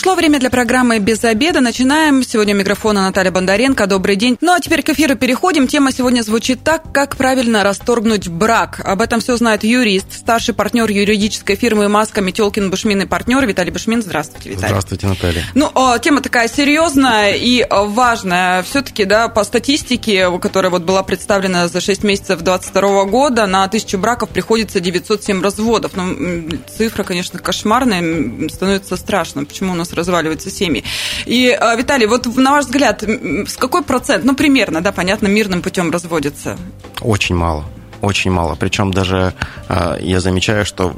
Пришло время для программы «Без обеда». Начинаем. Сегодня микрофона Наталья Бондаренко. Добрый день. Ну, а теперь к эфиру переходим. Тема сегодня звучит так, как правильно расторгнуть брак. Об этом все знает юрист, старший партнер юридической фирмы «Маска» Метелкин Бушмин и партнер Виталий Бушмин. Здравствуйте, Виталий. Здравствуйте, Наталья. Ну, а, тема такая серьезная и важная. Все-таки, да, по статистике, которая вот была представлена за 6 месяцев 2022 года, на тысячу браков приходится 907 разводов. Ну, цифра, конечно, кошмарная, становится страшно. Почему у нас разваливаются семьи. И, а, Виталий, вот на ваш взгляд, с какой процент, ну, примерно, да, понятно, мирным путем разводятся? Очень мало очень мало. Причем даже э, я замечаю, что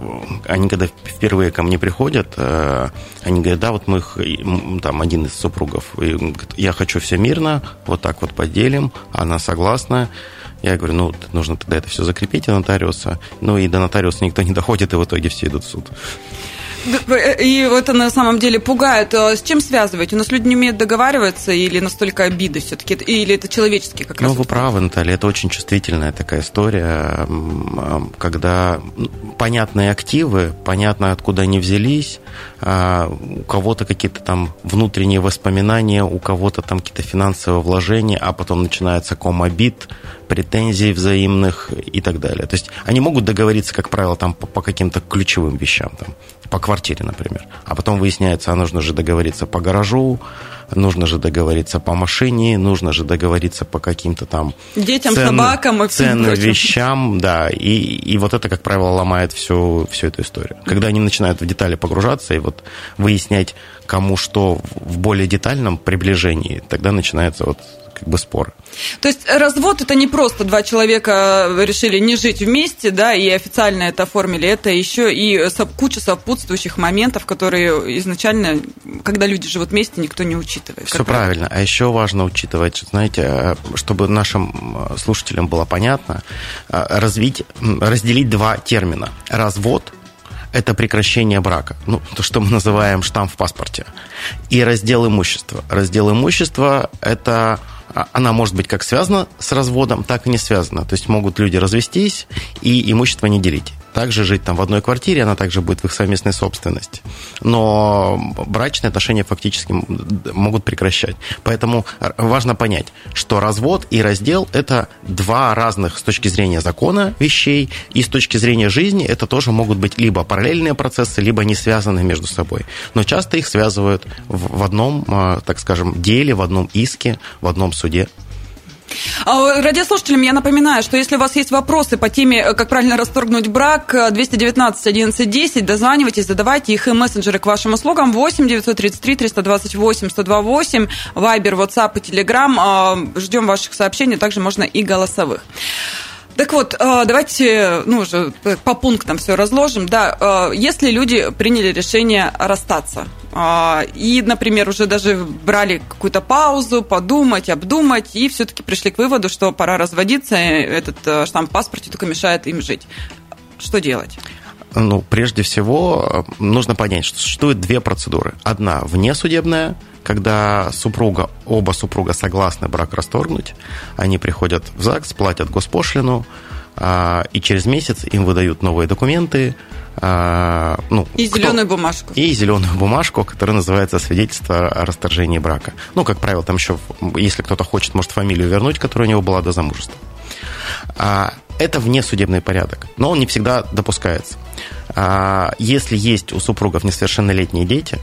они, когда впервые ко мне приходят, э, они говорят, да, вот мы их, там, один из супругов, и, я хочу все мирно, вот так вот поделим, она согласна. Я говорю, ну, нужно тогда это все закрепить у нотариуса. Ну, и до нотариуса никто не доходит, и в итоге все идут в суд. И это на самом деле пугает. А с чем связывать? У нас люди не умеют договариваться или настолько обиды все-таки? Или это человеческий как ну, раз? Ну, вы правы, Наталья. Это очень чувствительная такая история, когда понятные активы, понятно, откуда они взялись, а, у кого-то какие-то там внутренние воспоминания, у кого-то там какие-то финансовые вложения, а потом начинается ком обид, претензий взаимных и так далее. То есть они могут договориться, как правило, там по, по каким-то ключевым вещам, там, по квартире, например. А потом выясняется, а нужно же договориться по гаражу, нужно же договориться по машине, нужно же договориться по каким-то там детям, цен, собакам и ценным вещам, да, и, и вот это, как правило, ломает всю, всю эту историю. Когда они начинают в детали погружаться и вот выяснять, кому что в более детальном приближении, тогда начинается вот как бы споры. То есть развод это не просто два человека решили не жить вместе, да, и официально это оформили, это еще и куча сопутствующих моментов, которые изначально, когда люди живут вместе, никто не учитывает. Все правильно. А еще важно учитывать, знаете, э, чтобы нашим э, слушателям было понятно, э, развить, разделить два термина. Развод это прекращение брака. Ну, то, что мы называем штамп в паспорте. И раздел имущества. Раздел имущества – это она может быть как связана с разводом, так и не связана. То есть могут люди развестись и имущество не делить. Также жить там в одной квартире, она также будет в их совместной собственности. Но брачные отношения фактически могут прекращать. Поэтому важно понять, что развод и раздел – это два разных с точки зрения закона вещей, и с точки зрения жизни это тоже могут быть либо параллельные процессы, либо не связанные между собой. Но часто их связывают в одном, а, так скажем, деле, в одном иске, в одном суде. А, радиослушателям я напоминаю, что если у вас есть вопросы по теме, э, как правильно расторгнуть брак, 219 11 10, дозванивайтесь, задавайте их и мессенджеры к вашим услугам 8 933 328 128, Вайбер, WhatsApp и Telegram. Ждем ваших сообщений, также можно и голосовых. Так вот, э, давайте, ну, уже по пунктам все разложим. Да, э, если люди приняли решение расстаться, э, и, например, уже даже брали какую-то паузу, подумать, обдумать, и все-таки пришли к выводу, что пора разводиться, этот штамп в паспорте только мешает им жить. Что делать? Ну, прежде всего, нужно понять, что существует две процедуры. Одна внесудебная – когда супруга, оба супруга согласны брак расторгнуть, они приходят в ЗАГС, платят госпошлину, а, и через месяц им выдают новые документы. А, ну, и кто? зеленую бумажку. И зеленую бумажку, которая называется свидетельство о расторжении брака. Ну, как правило, там еще, если кто-то хочет, может фамилию вернуть, которая у него была до замужества. А, это внесудебный порядок, но он не всегда допускается. Если есть у супругов несовершеннолетние дети,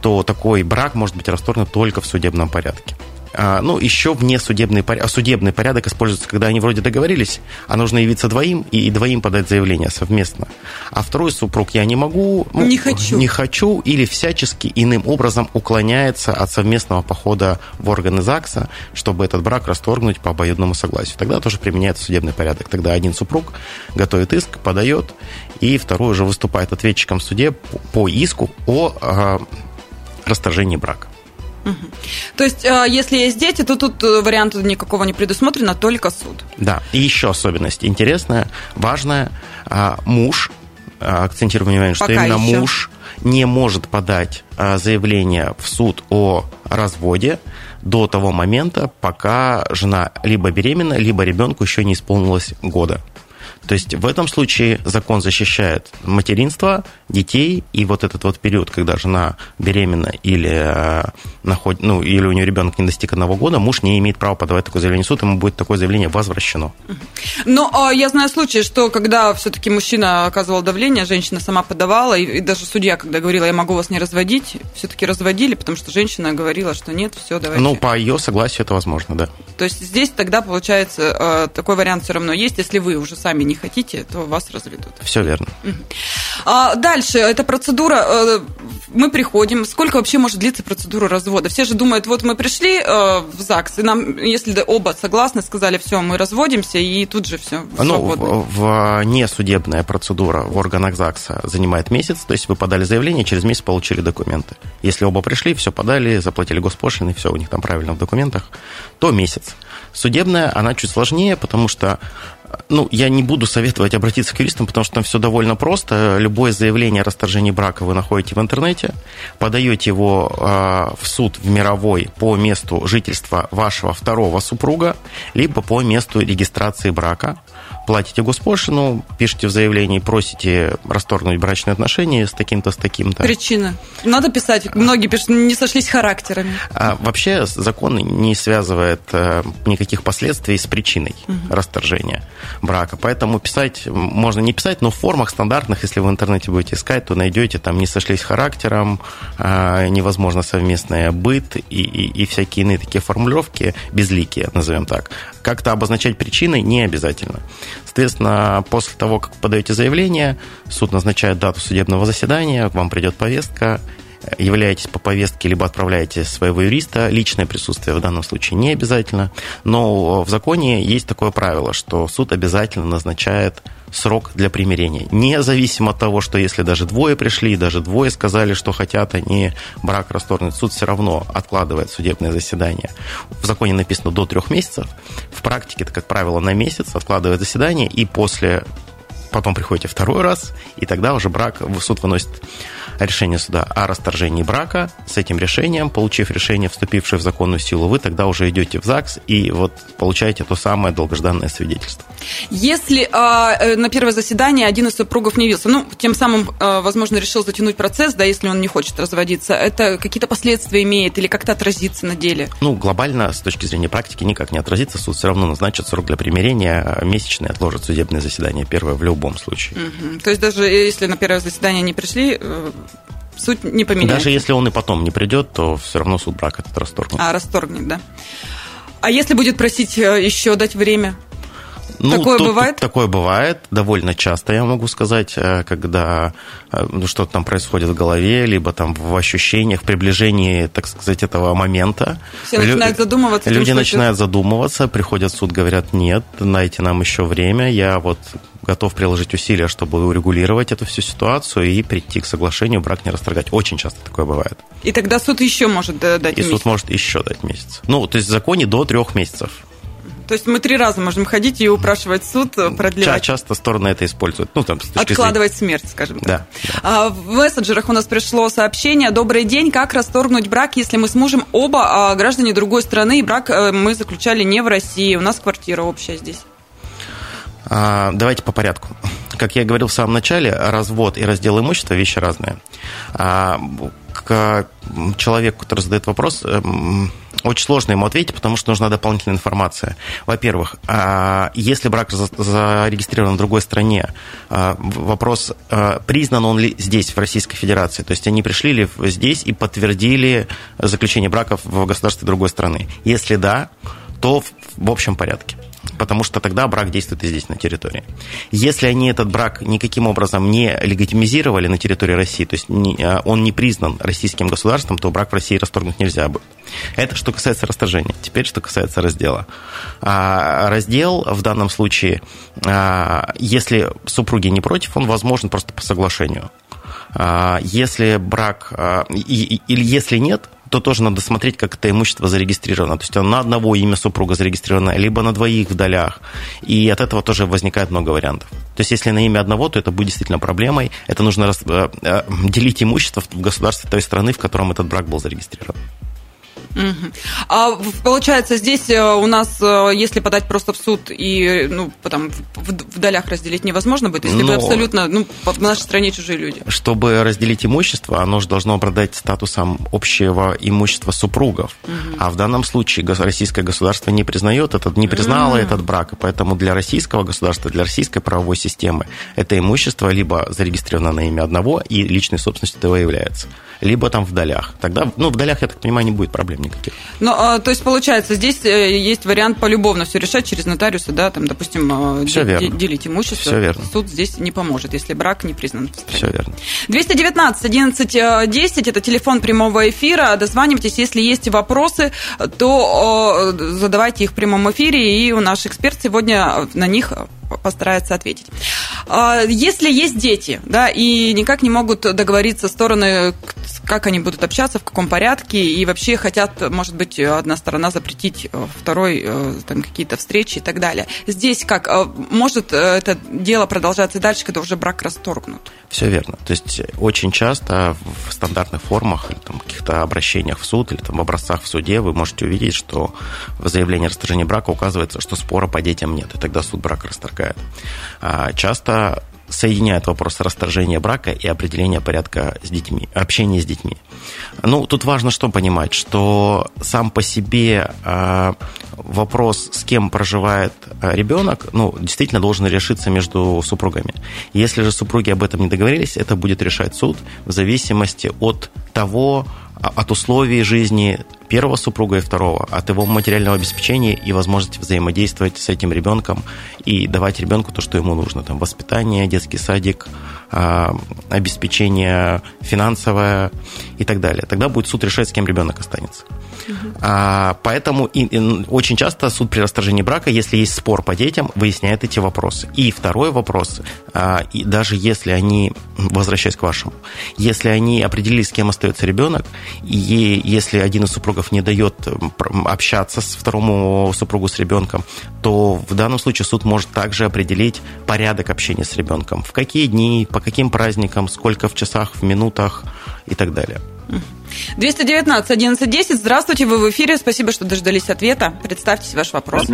то такой брак может быть расторгнут только в судебном порядке. А, ну, еще внесудебный порядок, судебный порядок используется, когда они вроде договорились, а нужно явиться двоим и двоим подать заявление совместно. А второй супруг я не могу, ну, не хочу, не хочу или всячески иным образом уклоняется от совместного похода в органы ЗАГСа, чтобы этот брак расторгнуть по обоюдному согласию. Тогда тоже применяется судебный порядок. Тогда один супруг готовит иск, подает, и второй уже выступает ответчиком в суде по иску о а, расторжении брака. То есть, а, если есть дети, то тут э, варианта никакого не предусмотрено, только суд. Да, и еще особенность интересная, важная. А, муж, а, акцентирую внимание, что Пока именно еще. муж не может подать заявление в суд о разводе до того момента, пока жена либо беременна, либо ребенку еще не исполнилось года. То есть в этом случае закон защищает материнство, детей, и вот этот вот период, когда жена беременна или, э, наход... ну, или у нее ребенок не достиг одного года, муж не имеет права подавать такое заявление в суд, ему будет такое заявление возвращено. Но а, я знаю случаи, что когда все-таки мужчина оказывал давление, женщина сама подавала, и, и даже судья, когда говорила, я могу вас не разводить, все-таки разводили, потому что женщина говорила, что нет, все, давайте. Ну, по ее согласию это возможно, да. То есть здесь тогда, получается, э, такой вариант все равно есть, если вы уже сами не хотите, то вас разведут. Все верно. А дальше, эта процедура, э, мы приходим, сколько вообще может длиться процедура развода? Все же думают, вот мы пришли э, в ЗАГС, и нам, если оба согласны, сказали, все, мы разводимся, и тут же все Ну, в, в несудебная процедура в органах ЗАГСа занимает месяц, то есть вы подали заявление, через месяц получили документы. Если оба пришли, все подали, заплатили госпошлины, все у них там правильно в документах, то месяц. Судебная, она чуть сложнее, потому что ну, я не буду советовать обратиться к юристам, потому что там все довольно просто. Любое заявление о расторжении брака вы находите в интернете, подаете его э, в суд в мировой по месту жительства вашего второго супруга, либо по месту регистрации брака платите госпошлину, пишете в заявлении, просите расторгнуть брачные отношения с таким-то, с таким-то. Причина. Надо писать. Многие пишут, не сошлись характерами. А вообще закон не связывает э, никаких последствий с причиной угу. расторжения брака. Поэтому писать можно не писать, но в формах стандартных, если вы в интернете будете искать, то найдете там не сошлись характером, а, невозможно совместный быт и, и, и всякие иные такие формулировки, безликие, назовем так. Как-то обозначать причины не обязательно. Соответственно, после того, как подаете заявление, суд назначает дату судебного заседания, к вам придет повестка, являетесь по повестке, либо отправляете своего юриста. Личное присутствие в данном случае не обязательно. Но в законе есть такое правило, что суд обязательно назначает срок для примирения. Независимо от того, что если даже двое пришли, даже двое сказали, что хотят они брак расторгнуть, суд все равно откладывает судебное заседание. В законе написано до трех месяцев. В практике это, как правило, на месяц откладывает заседание, и после потом приходите второй раз, и тогда уже брак в суд выносит решение суда о расторжении брака. С этим решением, получив решение, вступившее в законную силу, вы тогда уже идете в ЗАГС и вот получаете то самое долгожданное свидетельство. Если а, э, на первое заседание один из супругов не явился, ну, тем самым, э, возможно, решил затянуть процесс, да, если он не хочет разводиться, это какие-то последствия имеет или как-то отразится на деле? Ну, глобально, с точки зрения практики, никак не отразится. Суд все равно назначит срок для примирения, а месячный отложит судебное заседание первое в любом случае. Угу. То есть даже если на первое заседание не пришли, э, суть не поменяется. Даже если он и потом не придет, то все равно суд брак этот расторгнет. А, расторгнет, да. А если будет просить э, еще дать время? Ну, такое тут, бывает? Такое бывает довольно часто, я могу сказать, э, когда э, ну, что-то там происходит в голове, либо там в ощущениях, в приближении, так сказать, этого момента. Все Лю- начинают задумываться. Люди начинают задумываться, приходят в суд, говорят, нет, дайте нам еще время, я вот готов приложить усилия, чтобы урегулировать эту всю ситуацию и прийти к соглашению, брак не расторгать. Очень часто такое бывает. И тогда суд еще может дать и месяц? И суд может еще дать месяц. Ну, то есть в законе до трех месяцев. То есть мы три раза можем ходить и упрашивать суд э, продлевать. Часто стороны это используют. Ну, там, Откладывать зрения. смерть, скажем так. Да. А, в мессенджерах у нас пришло сообщение. Добрый день. Как расторгнуть брак, если мы с мужем оба а, граждане другой страны, и брак а, мы заключали не в России? У нас квартира общая здесь. А, давайте по порядку. Как я говорил в самом начале, развод и раздел имущества – вещи разные. А, к человеку, который задает вопрос, эм, очень сложно ему ответить, потому что нужна дополнительная информация. Во-первых, а, если брак зарегистрирован в другой стране, а, вопрос, а, признан он ли здесь, в Российской Федерации. То есть они пришли ли здесь и подтвердили заключение браков в государстве другой страны. Если да, то в общем порядке потому что тогда брак действует и здесь, на территории. Если они этот брак никаким образом не легитимизировали на территории России, то есть а, он не признан российским государством, то брак в России расторгнуть нельзя бы. Это что касается расторжения. Теперь что касается раздела. А, раздел в данном случае, а, если супруги не против, он возможен просто по соглашению. Если брак, или если нет, то тоже надо смотреть, как это имущество зарегистрировано. То есть оно на одного имя супруга зарегистрировано, либо на двоих в долях. И от этого тоже возникает много вариантов. То есть если на имя одного, то это будет действительно проблемой. Это нужно раз, э, э, делить имущество в государстве той страны, в котором этот брак был зарегистрирован. Угу. А получается, здесь э, у нас, э, если подать просто в суд и ну, потом в, в долях разделить невозможно будет, если Но... вы абсолютно, ну, в нашей стране чужие люди. Чтобы разделить имущество, оно же должно обладать статусом общего имущества супругов. Угу. А в данном случае российское государство не признает этот, не признало угу. этот брак, и поэтому для российского государства, для российской правовой системы это имущество либо зарегистрировано на имя одного, и личной собственностью этого является, либо там в долях. Тогда, ну, в долях, я так понимаю, не будет проблем никаких. Ну, а, то есть, получается, здесь э, есть вариант полюбовно все решать через нотариуса, да, там, допустим, а, все де- верно. делить имущество. Все верно. Суд здесь не поможет, если брак не признан. Все верно. 219 11 10 это телефон прямого эфира. Дозванивайтесь, если есть вопросы, то задавайте их в прямом эфире, и наш эксперт сегодня на них постарается ответить. А, если есть дети, да, и никак не могут договориться стороны, как они будут общаться, в каком порядке, и вообще хотят, может быть, одна сторона запретить э, второй э, там какие-то встречи и так далее. Здесь как? Э, может это дело продолжаться дальше, когда уже брак расторгнут? Все верно. То есть очень часто в стандартных формах или там каких-то обращениях в суд или там в образцах в суде вы можете увидеть, что в заявлении о расторжении брака указывается, что спора по детям нет, и тогда суд брак расторгает. А часто соединяют вопрос расторжения брака и определения порядка с детьми, общения с детьми. Ну, тут важно что понимать, что сам по себе э, вопрос, с кем проживает э, ребенок, ну, действительно должен решиться между супругами. Если же супруги об этом не договорились, это будет решать суд в зависимости от того, а, от условий жизни первого супруга и второго, от его материального обеспечения и возможности взаимодействовать с этим ребенком и давать ребенку то, что ему нужно. Там воспитание, детский садик, обеспечение финансовое и так далее. Тогда будет суд решать, с кем ребенок останется. А, поэтому и, и, очень часто суд при расторжении брака, если есть спор по детям, выясняет эти вопросы. И второй вопрос, а, и даже если они, возвращаясь к вашему, если они определились, с кем остается ребенок, и если один из супругов не дает общаться с второму супругу с ребенком, то в данном случае суд может также определить порядок общения с ребенком. В какие дни, по каким праздникам, сколько в часах, в минутах и так далее. 219 1110. Здравствуйте, вы в эфире. Спасибо, что дождались ответа. Представьте ваш вопрос.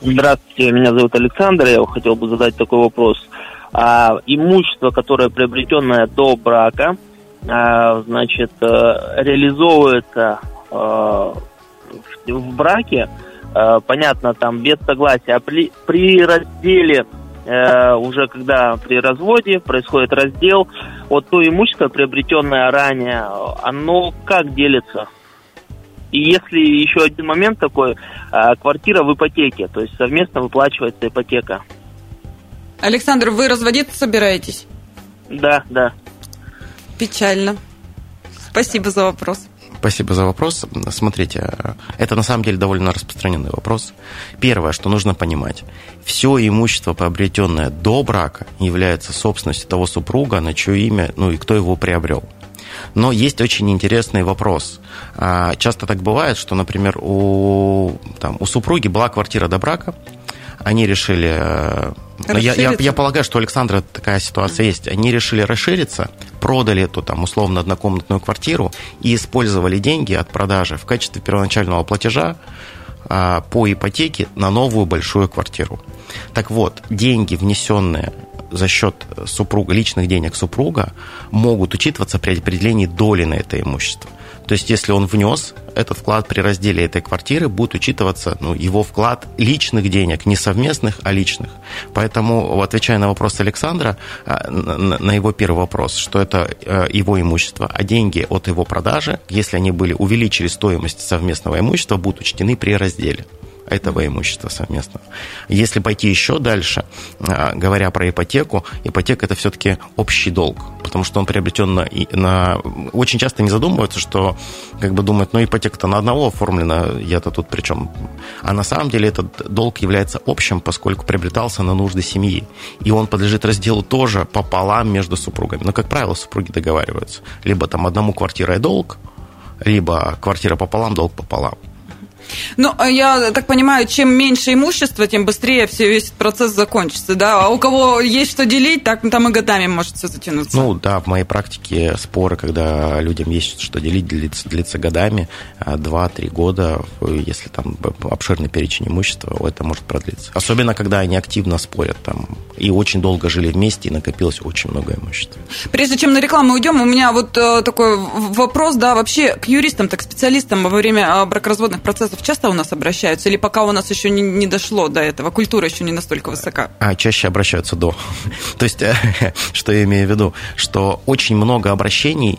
Здравствуйте, меня зовут Александр. Я хотел бы задать такой вопрос. А, имущество, которое приобретенное до брака, а, значит, э, реализовывается а, в, в браке, а, понятно, там без согласия, а при, при разделе Э, уже когда при разводе происходит раздел, вот то имущество, приобретенное ранее, оно как делится? И если еще один момент такой, э, квартира в ипотеке, то есть совместно выплачивается ипотека. Александр, вы разводиться собираетесь? Да, да. Печально. Спасибо за вопрос. Спасибо за вопрос. Смотрите, это на самом деле довольно распространенный вопрос. Первое, что нужно понимать, все имущество, приобретенное до брака, является собственностью того супруга, на чье имя, ну и кто его приобрел. Но есть очень интересный вопрос. А, часто так бывает, что, например, у, там, у супруги была квартира до брака, они решили... Я, я, я полагаю, что у Александра такая ситуация есть. Они решили расшириться, продали эту там условно однокомнатную квартиру и использовали деньги от продажи в качестве первоначального платежа а, по ипотеке на новую большую квартиру. Так вот, деньги, внесенные за счет супруга, личных денег супруга, могут учитываться при определении доли на это имущество. То есть, если он внес этот вклад при разделе этой квартиры, будет учитываться ну, его вклад личных денег, не совместных, а личных. Поэтому, отвечая на вопрос Александра, а, на его первый вопрос, что это э, его имущество, а деньги от его продажи, если они были увеличили стоимость совместного имущества, будут учтены при разделе этого имущества совместного. Если пойти еще дальше, а, говоря про ипотеку, ипотека это все-таки общий долг, потому что он приобретен на, на... Очень часто не задумываются, что как бы думают, ну ипотека-то на одного оформлена, я-то тут при чем? А на самом деле этот долг является общим, поскольку приобретался на нужды семьи. И он подлежит разделу тоже пополам между супругами. Но, как правило, супруги договариваются. Либо там одному квартира и долг, либо квартира пополам, долг пополам. Ну, а я так понимаю, чем меньше имущества, тем быстрее все, весь процесс закончится, да? А у кого есть что делить, так там и годами может все затянуться. Ну, да, в моей практике споры, когда людям есть что делить, длится, длится годами, 2-3 года, если там обширный перечень имущества, это может продлиться. Особенно, когда они активно спорят там и очень долго жили вместе, и накопилось очень много имущества. Прежде чем на рекламу уйдем, у меня вот э, такой вопрос, да, вообще к юристам, так к специалистам во время э, бракоразводных процессов часто у нас обращаются, или пока у нас еще не, не дошло до этого, культура еще не настолько высока? А, чаще обращаются до. То есть, э, что я имею в виду, что очень много обращений,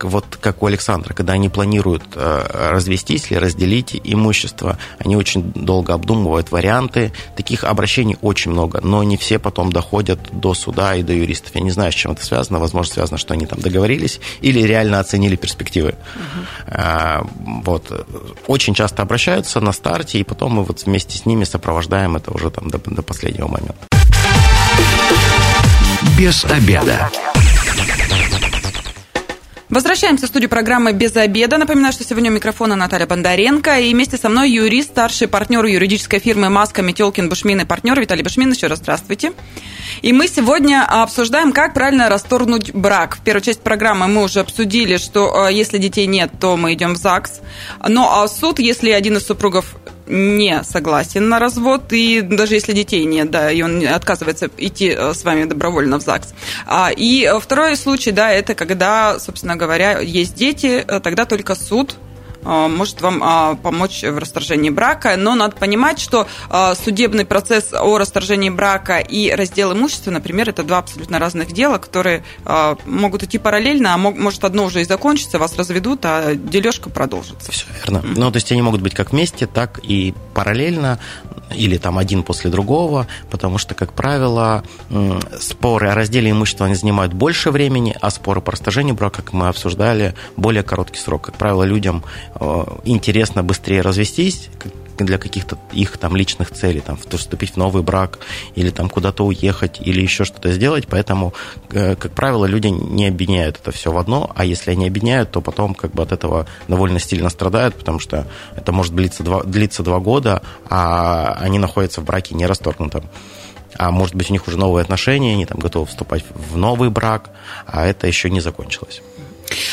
вот как у Александра, когда они планируют развестись или разделить имущество, они очень долго обдумывают варианты, таких обращений очень много, но не все потом доходят до суда и до юристов. Я не знаю, с чем это связано. Возможно, связано, что они там договорились или реально оценили перспективы. Угу. Вот. Очень часто обращаются на старте, и потом мы вот вместе с ними сопровождаем это уже там до, до последнего момента. Без обеда. Возвращаемся в студию программы «Без обеда». Напоминаю, что сегодня у микрофона Наталья Бондаренко. И вместе со мной юрист, старший партнер юридической фирмы «Маска», Метелкин, Бушмин и партнер Виталий Бушмин. Еще раз здравствуйте. И мы сегодня обсуждаем, как правильно расторгнуть брак. В первой части программы мы уже обсудили, что э, если детей нет, то мы идем в ЗАГС. Ну, а суд, если один из супругов не согласен на развод, и даже если детей нет, да, и он отказывается идти э, с вами добровольно в ЗАГС. А, и второй случай, да, это когда, собственно говоря, есть дети, э, тогда только суд может вам а, помочь в расторжении брака. Но надо понимать, что а, судебный процесс о расторжении брака и раздел имущества, например, это два абсолютно разных дела, которые могут идти параллельно, а может одно уже и закончится, вас разведут, а дележка продолжится. Все верно. Mm-hmm. Ну, то есть они могут быть как вместе, так и параллельно, или там один после другого, потому что, как правило, споры о разделе имущества они занимают больше времени, а споры по расторжению брака, как мы обсуждали, более короткий срок. Как правило, людям э, интересно быстрее развестись, для каких-то их там личных целей, там, вступить в новый брак или там куда-то уехать или еще что-то сделать, поэтому, э, как правило, люди не объединяют это все в одно, а если они объединяют, то потом как бы от этого довольно сильно страдают, потому что это может длиться два, длиться два года, а они находятся в браке не расторгнутом. А может быть у них уже новые отношения, они там готовы вступать в новый брак, а это еще не закончилось.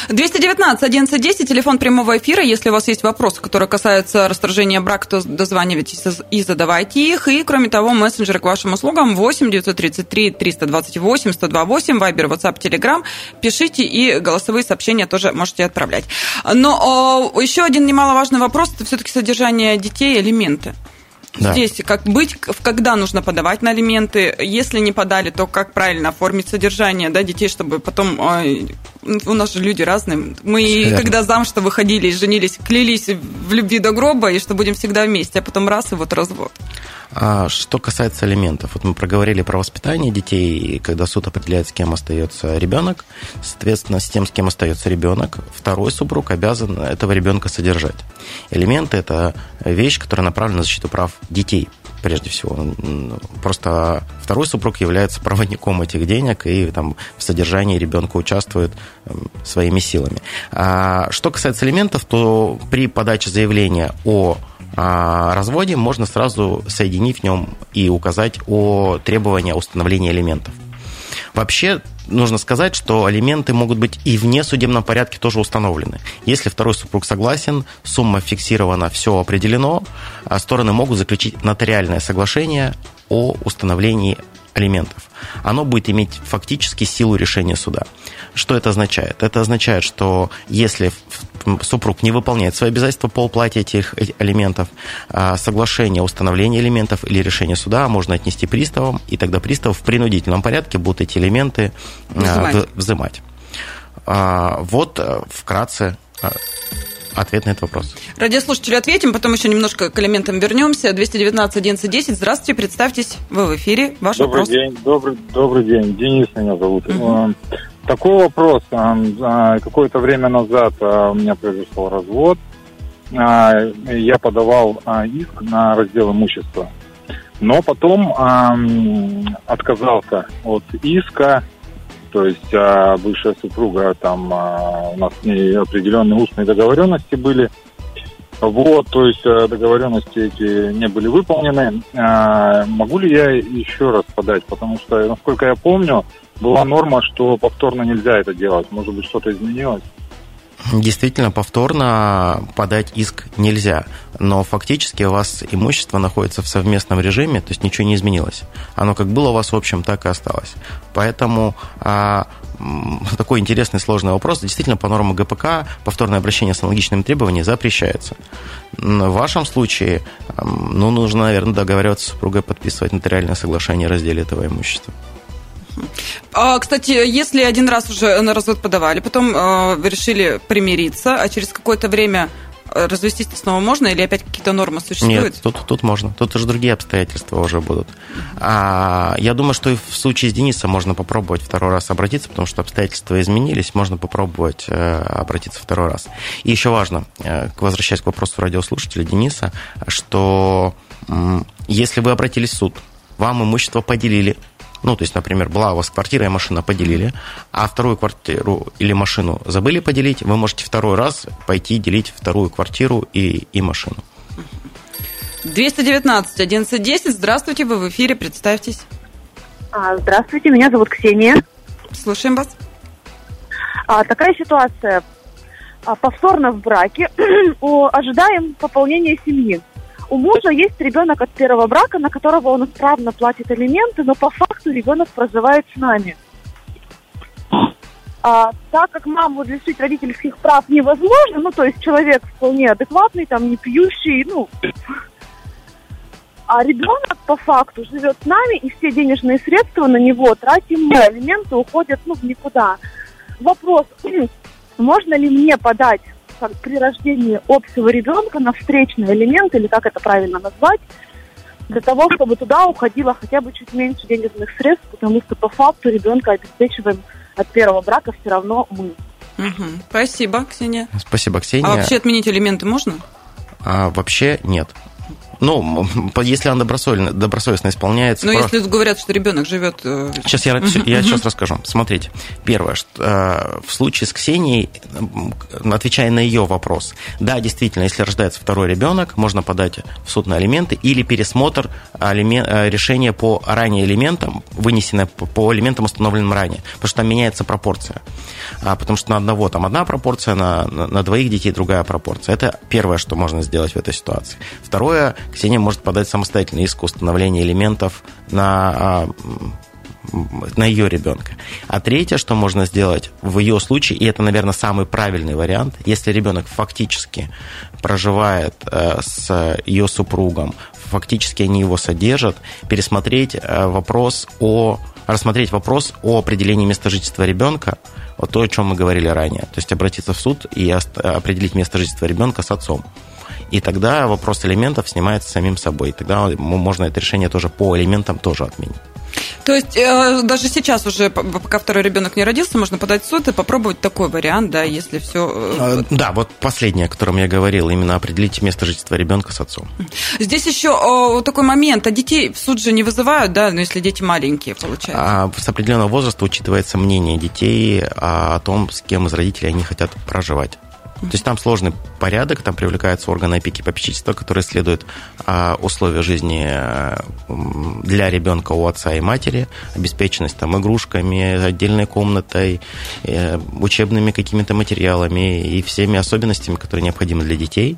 219 1110, телефон прямого эфира. Если у вас есть вопросы, которые касаются расторжения брака, то дозванивайтесь и задавайте их. И, кроме того, мессенджеры к вашим услугам 8 933 328 128, Вайбер, WhatsApp, Telegram. Пишите и голосовые сообщения тоже можете отправлять. Но о, еще один немаловажный вопрос – это все-таки содержание детей, элементы. Да. Здесь как быть, когда нужно подавать на алименты, если не подали, то как правильно оформить содержание да, детей, чтобы потом у нас же люди разные. Мы, Верно. когда замуж-то выходили и женились, клялись в любви до гроба, и что будем всегда вместе, а потом раз, и вот развод. А что касается алиментов, вот мы проговорили про воспитание детей, когда суд определяет, с кем остается ребенок, соответственно, с тем, с кем остается ребенок, второй супруг обязан этого ребенка содержать. Элементы – это вещь, которая направлена на защиту прав детей, прежде всего. Просто второй супруг является проводником этих денег и там в содержании ребенка участвует своими силами. А что касается элементов, то при подаче заявления о а разводе можно сразу соединить в нем и указать о требовании установления элементов. Вообще, нужно сказать, что алименты могут быть и вне судебном порядке тоже установлены. Если второй супруг согласен, сумма фиксирована, все определено, а стороны могут заключить нотариальное соглашение о установлении алиментов. Оно будет иметь фактически силу решения суда. Что это означает? Это означает, что если супруг не выполняет свои обязательства по уплате этих алиментов, а соглашение о установлении элементов или решение суда можно отнести приставам, и тогда пристав в принудительном порядке будут эти элементы а, взимать. взимать. А, вот э, вкратце ответ на этот вопрос. Радиослушатели ответим, потом еще немножко к элементам вернемся. 219 11 10. Здравствуйте, представьтесь, вы в эфире. Ваш добрый вопрос. День, добрый, добрый день, Денис меня зовут. Угу. Такой вопрос. А, какое-то время назад а, у меня произошел развод. Я подавал иск на раздел имущества. Но потом отказался от иска То есть а, бывшая супруга, там а, у нас с ней определенные устные договоренности были. Вот, то есть а, договоренности эти не были выполнены. А, могу ли я еще раз подать? Потому что, насколько я помню, была норма, что повторно нельзя это делать. Может быть, что-то изменилось? Действительно, повторно подать иск нельзя, но фактически у вас имущество находится в совместном режиме, то есть ничего не изменилось. Оно как было у вас в общем, так и осталось. Поэтому а, такой интересный сложный вопрос. Действительно, по нормам ГПК повторное обращение с аналогичными требованиями запрещается. В вашем случае, ну, нужно, наверное, договариваться с супругой, подписывать нотариальное соглашение о разделе этого имущества. А, кстати, если один раз уже на развод подавали, потом э, решили примириться, а через какое-то время э, развестись снова можно или опять какие-то нормы существуют? Нет, тут, тут можно. Тут уже другие обстоятельства уже будут. А, я думаю, что и в случае с Денисом можно попробовать второй раз обратиться, потому что обстоятельства изменились, можно попробовать э, обратиться второй раз. И еще важно, э, возвращаясь к вопросу радиослушателя Дениса, что э, если вы обратились в суд, вам имущество поделили, ну, то есть, например, была у вас квартира и машина поделили, а вторую квартиру или машину забыли поделить, вы можете второй раз пойти делить вторую квартиру и, и машину. 219 1110. Здравствуйте, вы в эфире, представьтесь. А, здравствуйте, меня зовут Ксения. Слушаем вас. А, такая ситуация. А, повторно в браке ожидаем пополнения семьи. У мужа есть ребенок от первого брака, на которого он исправно платит алименты, но по факту ребенок проживает с нами. А, так как маму лишить родительских прав невозможно, ну, то есть человек вполне адекватный, там, не пьющий, ну, а ребенок по факту живет с нами, и все денежные средства на него тратим мы, алименты уходят, ну, в никуда. Вопрос, можно ли мне подать при рождении общего ребенка на встречный элемент, или как это правильно назвать, для того, чтобы туда уходило хотя бы чуть меньше денежных средств, потому что по факту ребенка обеспечиваем от первого брака все равно мы. Угу. Спасибо, Ксения. Спасибо, Ксения. А вообще отменить элементы можно? А, вообще нет. Ну, если она добросовестно, добросовестно исполняется. Но просто... если говорят, что ребенок живет. Э, сейчас я, я сейчас расскажу. Смотрите, первое, что э, в случае с Ксенией, отвечая на ее вопрос, да, действительно, если рождается второй ребенок, можно подать в суд на алименты или пересмотр алимен... Э, решения по ранее элементам, вынесенное по элементам, установленным ранее, потому что там меняется пропорция. А, потому что на одного там одна пропорция, на, на двоих детей другая пропорция. Это первое, что можно сделать в этой ситуации. Второе, Ксения может подать самостоятельный иск установления элементов на а, на ее ребенка. А третье, что можно сделать в ее случае, и это, наверное, самый правильный вариант, если ребенок фактически проживает э, с ее супругом, фактически они его содержат, пересмотреть э, вопрос о рассмотреть вопрос о определении места жительства ребенка, вот то, о чем мы говорили ранее. То есть обратиться в суд и определить место жительства ребенка с отцом. И тогда вопрос элементов снимается самим собой. И тогда можно это решение тоже по элементам тоже отменить. То есть э, даже сейчас уже, пока второй ребенок не родился, можно подать в суд и попробовать такой вариант, да, если все. Э, а, да, вот последнее, о котором я говорил, именно определить место жительства ребенка с отцом. Здесь еще вот такой момент, а детей в суд же не вызывают, да, ну если дети маленькие, получается. А с определенного возраста учитывается мнение детей о том, с кем из родителей они хотят проживать. То есть там сложный порядок, там привлекаются органы опеки и попечительства, которые следуют а, условия жизни а, для ребенка у отца и матери, обеспеченность там игрушками, отдельной комнатой, э, учебными какими-то материалами и всеми особенностями, которые необходимы для детей.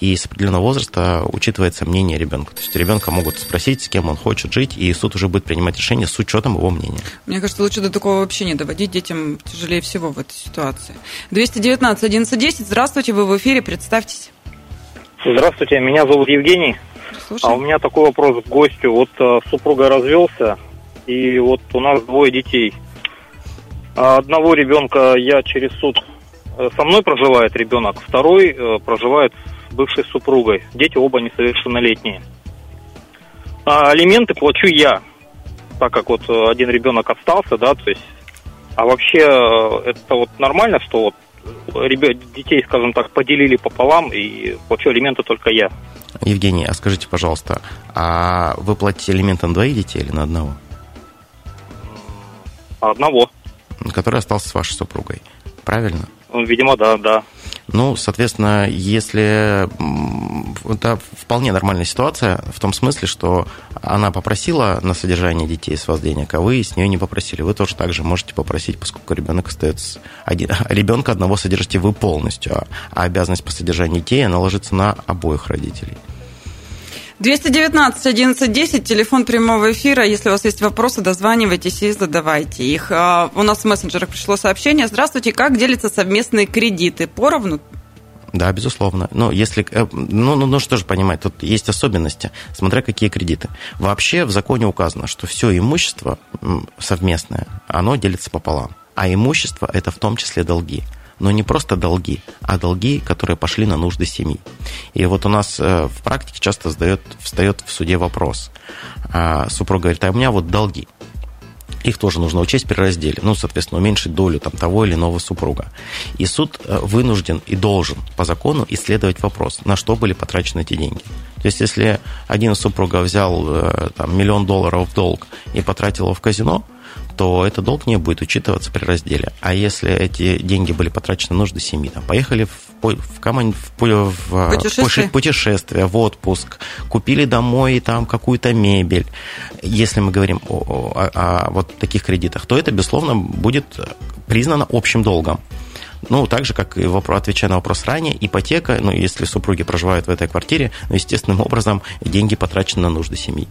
И с определенного возраста учитывается мнение ребенка. То есть ребенка могут спросить, с кем он хочет жить, и суд уже будет принимать решение с учетом его мнения. Мне кажется, лучше до такого вообще не доводить. Детям тяжелее всего в этой ситуации. 219 11 10. Здравствуйте, вы в эфире, представьтесь. Здравствуйте, меня зовут Евгений. Слушай. А у меня такой вопрос к гостю. Вот э, супруга развелся, и вот у нас двое детей. А одного ребенка я через суд э, со мной проживает ребенок, второй э, проживает с бывшей супругой. Дети оба несовершеннолетние. А алименты плачу я, так как вот один ребенок остался, да, то есть. А вообще это вот нормально, что вот ребят, детей, скажем так, поделили пополам, и плачу алименты только я. Евгений, а скажите, пожалуйста, а вы платите алименты на двоих детей или на одного? Одного. который остался с вашей супругой. Правильно? Видимо, да, да. Ну, соответственно, если это вполне нормальная ситуация в том смысле, что она попросила на содержание детей с вас денег, а вы с нее не попросили. Вы тоже так же можете попросить, поскольку ребенок остается один, ребенка одного содержите вы полностью, а обязанность по содержанию детей она ложится на обоих родителей. 219 11 телефон прямого эфира. Если у вас есть вопросы, дозванивайтесь и задавайте их. А, у нас в мессенджерах пришло сообщение. Здравствуйте, как делятся совместные кредиты? Поровну? Да, безусловно. Но если, э, ну, ну, ну что же понимать, тут есть особенности, смотря какие кредиты. Вообще в законе указано, что все имущество совместное, оно делится пополам. А имущество – это в том числе долги но не просто долги, а долги, которые пошли на нужды семьи. И вот у нас э, в практике часто сдает, встает в суде вопрос. А супруга говорит, а у меня вот долги. Их тоже нужно учесть при разделе. Ну, соответственно, уменьшить долю там, того или иного супруга. И суд э, вынужден и должен по закону исследовать вопрос, на что были потрачены эти деньги. То есть, если один из супругов взял э, там, миллион долларов в долг и потратил его в казино, то этот долг не будет учитываться при разделе. А если эти деньги были потрачены на нужды семьи, там, поехали в, в, команд, в, в путешествие. путешествие, в отпуск, купили домой там какую-то мебель, если мы говорим о, о, о, о вот таких кредитах, то это, безусловно, будет признано общим долгом. Ну, так же, как и вопрос, отвечая на вопрос ранее, ипотека, ну, если супруги проживают в этой квартире, ну, естественным образом деньги потрачены на нужды семьи.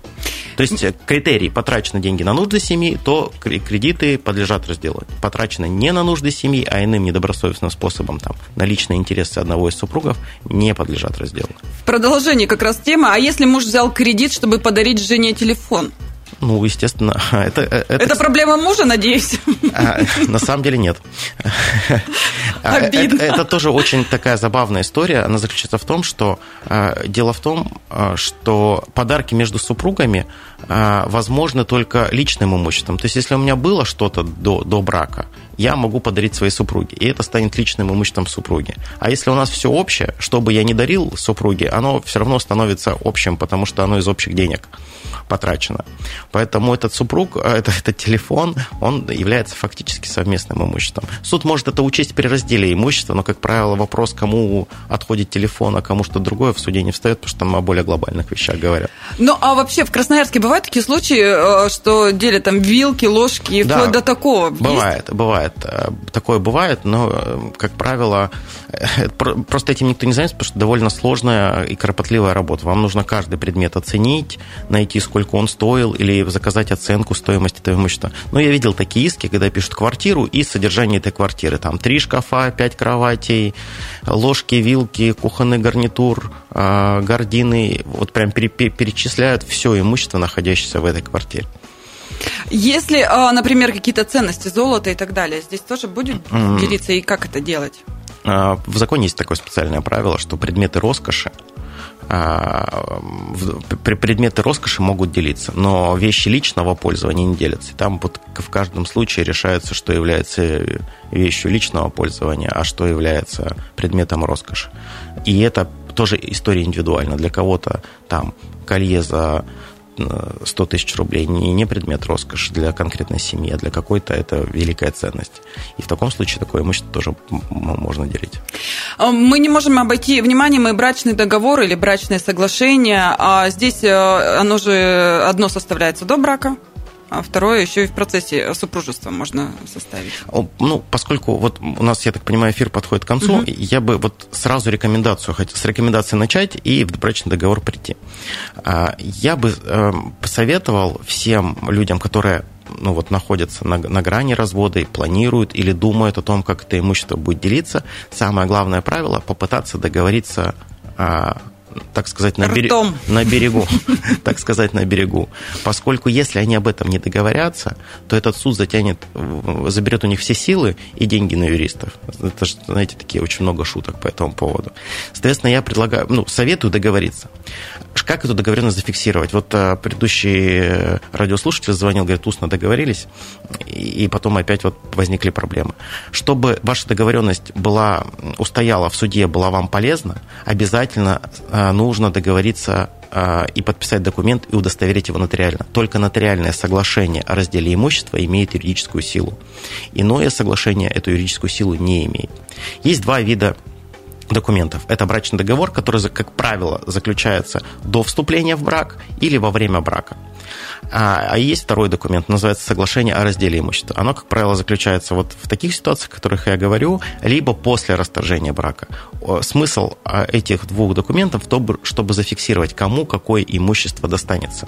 То есть э, критерий потрачены деньги на нужды семьи, то кредиты подлежат разделу. Потрачено не на нужды семьи, а иным недобросовестным способом, там, на личные интересы одного из супругов, не подлежат разделу. В продолжении как раз тема, а если муж взял кредит, чтобы подарить жене телефон? Ну, естественно, это... Э, это, это проблема мужа, надеюсь? А, на самом деле нет. А, Обидно. Это, это тоже очень такая забавная история. Она заключается в том, что а, дело в том, что подарки между супругами возможны только личным имуществом. То есть, если у меня было что-то до, до брака, я могу подарить своей супруге, и это станет личным имуществом супруги. А если у нас все общее, что бы я ни дарил супруге, оно все равно становится общим, потому что оно из общих денег потрачено. Поэтому этот супруг, э, этот, этот телефон, он является фактически совместным имуществом. Суд может это учесть при разделе имущества, но, как правило, вопрос, кому отходит телефон, а кому что-то другое, в суде не встает, потому что там о более глобальных вещах говорят. Ну, а вообще в Красноярске бывают такие случаи, э, что делят там вилки, ложки, да, вплоть до такого? Бывает, Есть? бывает. Э, такое бывает, но, как правило, просто этим никто не занимается, потому что довольно сложная и кропотливая работа. Вам нужно каждый предмет оценить, найти, сколько он стоил, или заказать оценку стоимости этого имущества. Но я видел такие иски, когда пишут квартиру и содержание этой квартиры. Там три шкафа, пять кроватей, ложки, вилки, кухонный гарнитур, гардины. Вот прям перечисляют все имущество, находящееся в этой квартире. Если, а, например, какие-то ценности, золото и так далее, здесь тоже будет делиться, и как это делать? А, в законе есть такое специальное правило, что предметы роскоши а, предметы роскоши могут делиться, но вещи личного пользования не делятся. Там вот в каждом случае решается, что является вещью личного пользования, а что является предметом роскоши. И это тоже история индивидуальна. Для кого-то там колье за 100 тысяч рублей не, не предмет роскоши для конкретной семьи, а для какой-то это великая ценность. И в таком случае такое имущество тоже можно делить. А, мы не можем обойти вниманием и брачный договор или брачное соглашение. А здесь э, оно же одно составляется до брака, а второе еще и в процессе супружества можно составить. Ну, поскольку вот у нас, я так понимаю, эфир подходит к концу, угу. я бы вот сразу рекомендацию, хотел с рекомендацией начать и в брачный договор прийти. А, я бы эм, посоветовал всем людям, которые ну, вот, находятся на, на грани развода и планируют или думают о том, как это имущество будет делиться, самое главное правило – попытаться договориться так сказать, на, берег, на берегу, так сказать, на берегу. Поскольку если они об этом не договорятся, то этот суд затянет, заберет у них все силы и деньги на юристов. Это же, знаете, такие очень много шуток по этому поводу. Соответственно, я предлагаю, ну, советую договориться. Как эту договоренность зафиксировать? Вот а, предыдущий радиослушатель звонил, говорит, устно договорились, и потом опять вот возникли проблемы. Чтобы ваша договоренность была, устояла в суде, была вам полезна, обязательно нужно договориться и подписать документ и удостоверить его нотариально. Только нотариальное соглашение о разделе имущества имеет юридическую силу. Иное соглашение эту юридическую силу не имеет. Есть два вида документов. Это брачный договор, который, как правило, заключается до вступления в брак или во время брака. А, а есть второй документ, называется соглашение о разделе имущества. Оно, как правило, заключается вот в таких ситуациях, о которых я говорю, либо после расторжения брака. Смысл а, этих двух документов в том, чтобы зафиксировать, кому какое имущество достанется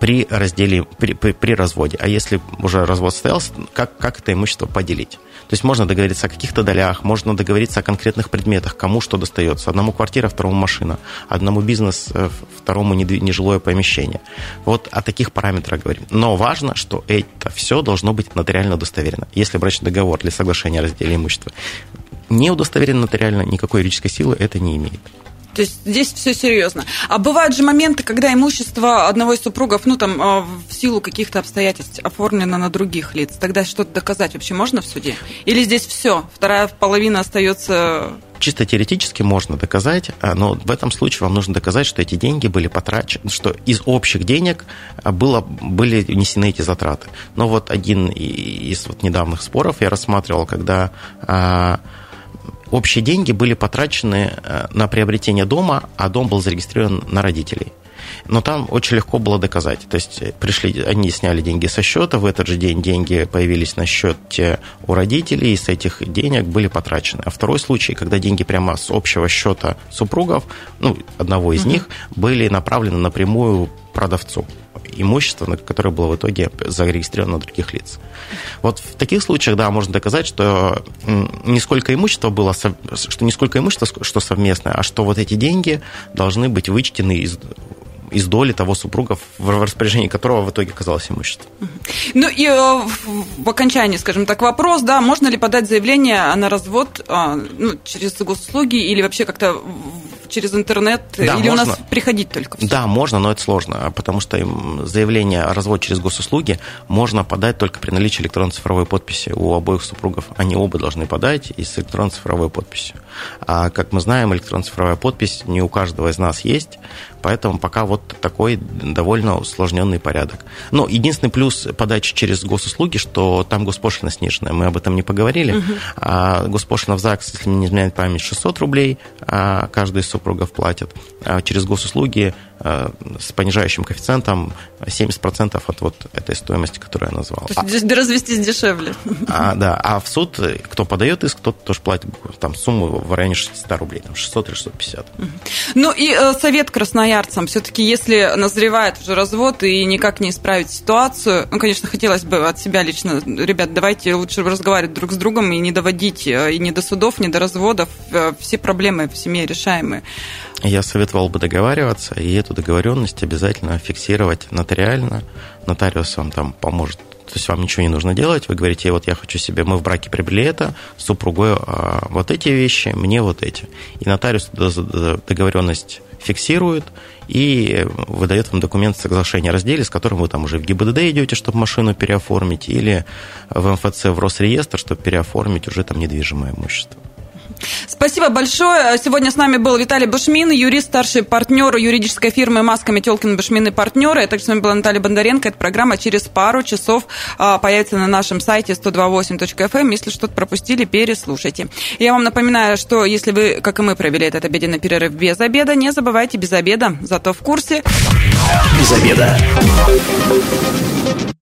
при разделе, при, при, при разводе. А если уже развод состоялся, как, как это имущество поделить? То есть можно договориться о каких-то долях, можно договориться о конкретных предметах, кому что достается. Одному квартира, второму машина, одному бизнес, э, второму нежилое помещение. Вот о таких параметрах говорим. Но важно, что это все должно быть нотариально удостоверено. Если брачный договор для соглашения о разделе имущества не удостоверен нотариально, никакой юридической силы это не имеет. То есть здесь все серьезно. А бывают же моменты, когда имущество одного из супругов, ну там, а, в силу каких-то обстоятельств оформлено на других лиц. Тогда что-то доказать вообще можно в суде? Или здесь все? Вторая половина остается чисто теоретически можно доказать, а, но в этом случае вам нужно доказать, что эти деньги были потрачены, что из общих денег а, было, были внесены эти затраты. Но вот один из вот недавних споров я рассматривал, когда общие деньги были потрачены э, на приобретение дома, а дом был зарегистрирован на родителей. Но там очень легко было доказать. То есть э, пришли, они сняли деньги со счета, в этот же день деньги появились на счете у родителей, и с этих денег были потрачены. А второй случай, когда деньги прямо с общего счета супругов, ну, одного из uh-huh. них, были направлены напрямую продавцу имущество, которое было в итоге зарегистрировано на других лиц. Вот в таких случаях, да, можно доказать, что не сколько имущества было, что не сколько имущества, что совместное, а что вот эти деньги должны быть вычтены из из доли того супруга, в распоряжении которого в итоге оказалось имущество. Ну и э, в окончании, скажем так, вопрос, да, можно ли подать заявление на развод а, ну, через госуслуги или вообще как-то через интернет? Да, или можно. у нас приходить только? Все? Да, можно, но это сложно, потому что заявление о разводе через госуслуги можно подать только при наличии электронно-цифровой подписи у обоих супругов. Они оба должны подать и с электронно-цифровой подписью. А как мы знаем, электронно-цифровая подпись не у каждого из нас есть, поэтому пока вот такой довольно усложненный порядок. Но единственный плюс подачи через госуслуги, что там госпошлина сниженная, мы об этом не поговорили. Угу. А госпошлина в ЗАГС, если не изменяет память, 600 рублей а каждый из супругов платит. А через госуслуги с понижающим коэффициентом 70% от вот этой стоимости, которую я назвал. То есть а, развестись дешевле. А, да, а в суд, кто подает иск, тот тоже платит там сумму в районе 600 рублей, там 600 или 650. Ну и э, совет красноярцам, все-таки если назревает уже развод и никак не исправить ситуацию, ну, конечно, хотелось бы от себя лично, ребят, давайте лучше разговаривать друг с другом и не доводить э, и ни до судов, ни до разводов, все проблемы в семье решаемые я советовал бы договариваться, и эту договоренность обязательно фиксировать нотариально. Нотариус вам там поможет то есть вам ничего не нужно делать, вы говорите, вот я хочу себе, мы в браке приобрели это, с супругой а, вот эти вещи, мне вот эти. И нотариус договоренность фиксирует и выдает вам документ соглашения о разделе, с которым вы там уже в ГИБДД идете, чтобы машину переоформить, или в МФЦ в Росреестр, чтобы переоформить уже там недвижимое имущество. Спасибо большое. Сегодня с нами был Виталий Башмин, юрист, старший партнер юридической фирмы Маска Метелкин Башмин и партнеры. Также с вами была Наталья Бондаренко. Эта программа через пару часов а, появится на нашем сайте 128.fm. Эм. Если что-то пропустили, переслушайте. Я вам напоминаю, что если вы, как и мы, провели этот обеденный перерыв без обеда, не забывайте без обеда, зато в курсе. Без обеда.